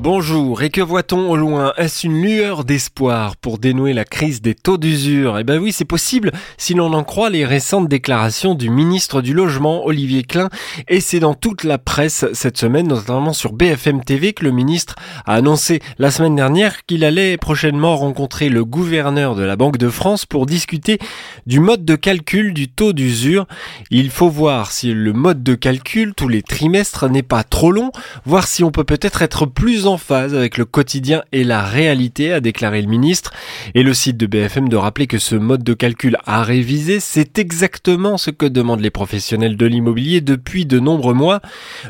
Bonjour, et que voit-on au loin? Est-ce une lueur d'espoir pour dénouer la crise des taux d'usure? Eh ben oui, c'est possible si l'on en croit les récentes déclarations du ministre du Logement, Olivier Klein, et c'est dans toute la presse cette semaine, notamment sur BFM TV, que le ministre a annoncé la semaine dernière qu'il allait prochainement rencontrer le gouverneur de la Banque de France pour discuter du mode de calcul du taux d'usure. Il faut voir si le mode de calcul tous les trimestres n'est pas trop long, voir si on peut peut-être être plus en phase avec le quotidien et la réalité, a déclaré le ministre. Et le site de BFM de rappeler que ce mode de calcul à réviser, c'est exactement ce que demandent les professionnels de l'immobilier depuis de nombreux mois.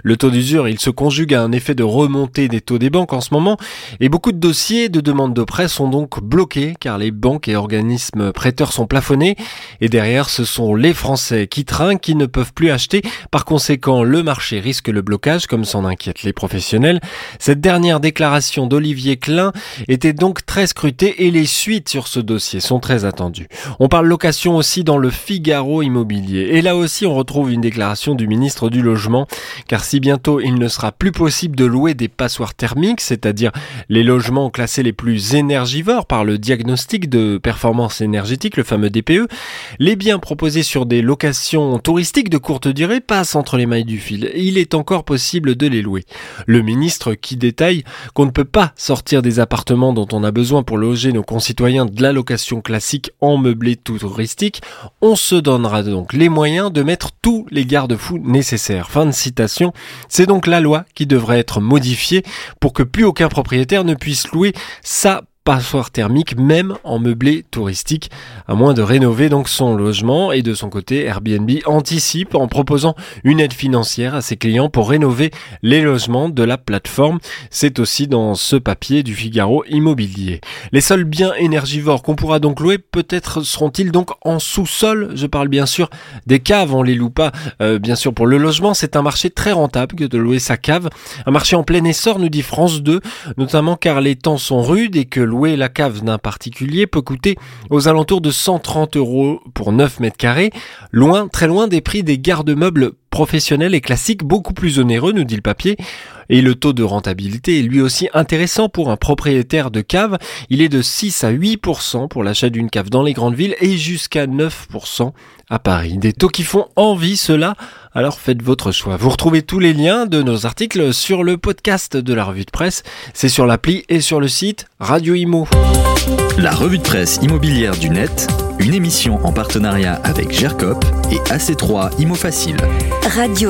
Le taux d'usure, il se conjugue à un effet de remontée des taux des banques en ce moment, et beaucoup de dossiers de demande de prêt sont donc bloqués car les banques et organismes prêteurs sont plafonnés, et derrière ce sont les Français qui trinquent, qui ne peuvent plus acheter. Par conséquent, le marché risque le blocage, comme s'en inquiètent les professionnels. Cette dernière déclaration d'Olivier Klein était donc très scrutée et les suites sur ce dossier sont très attendues. On parle location aussi dans le Figaro immobilier. Et là aussi, on retrouve une déclaration du ministre du Logement, car si bientôt il ne sera plus possible de louer des passoires thermiques, c'est-à-dire les logements classés les plus énergivores par le diagnostic de performance énergétique, le fameux DPE, les biens proposés sur des locations touristiques de courte durée passent entre les mailles du fil. Il est encore possible de les louer. Le ministre qui détaille qu'on ne peut pas sortir des appartements dont on a besoin pour loger nos concitoyens de la location classique en meublé touristique, on se donnera donc les moyens de mettre tous les garde-fous nécessaires. Fin de citation. C'est donc la loi qui devrait être modifiée pour que plus aucun propriétaire ne puisse louer sa passoire thermique même en meublé touristique, à moins de rénover donc son logement et de son côté Airbnb anticipe en proposant une aide financière à ses clients pour rénover les logements de la plateforme. C'est aussi dans ce papier du Figaro Immobilier. Les seuls biens énergivores qu'on pourra donc louer peut-être seront-ils donc en sous-sol? Je parle bien sûr des caves, on les loue pas. Euh, bien sûr pour le logement, c'est un marché très rentable que de louer sa cave. Un marché en plein essor nous dit France 2, notamment car les temps sont rudes et que la cave d'un particulier peut coûter aux alentours de 130 euros pour 9 mètres carrés, loin, très loin des prix des garde-meubles professionnels et classiques, beaucoup plus onéreux, nous dit le papier. Et le taux de rentabilité est lui aussi intéressant pour un propriétaire de cave. Il est de 6 à 8% pour l'achat d'une cave dans les grandes villes et jusqu'à 9% à Paris. Des taux qui font envie cela. Alors faites votre choix. Vous retrouvez tous les liens de nos articles sur le podcast de la revue de presse. C'est sur l'appli et sur le site Radio Imo. La revue de presse immobilière du net, une émission en partenariat avec GERCOP et AC3 Imo Facile. Radio-imo.fr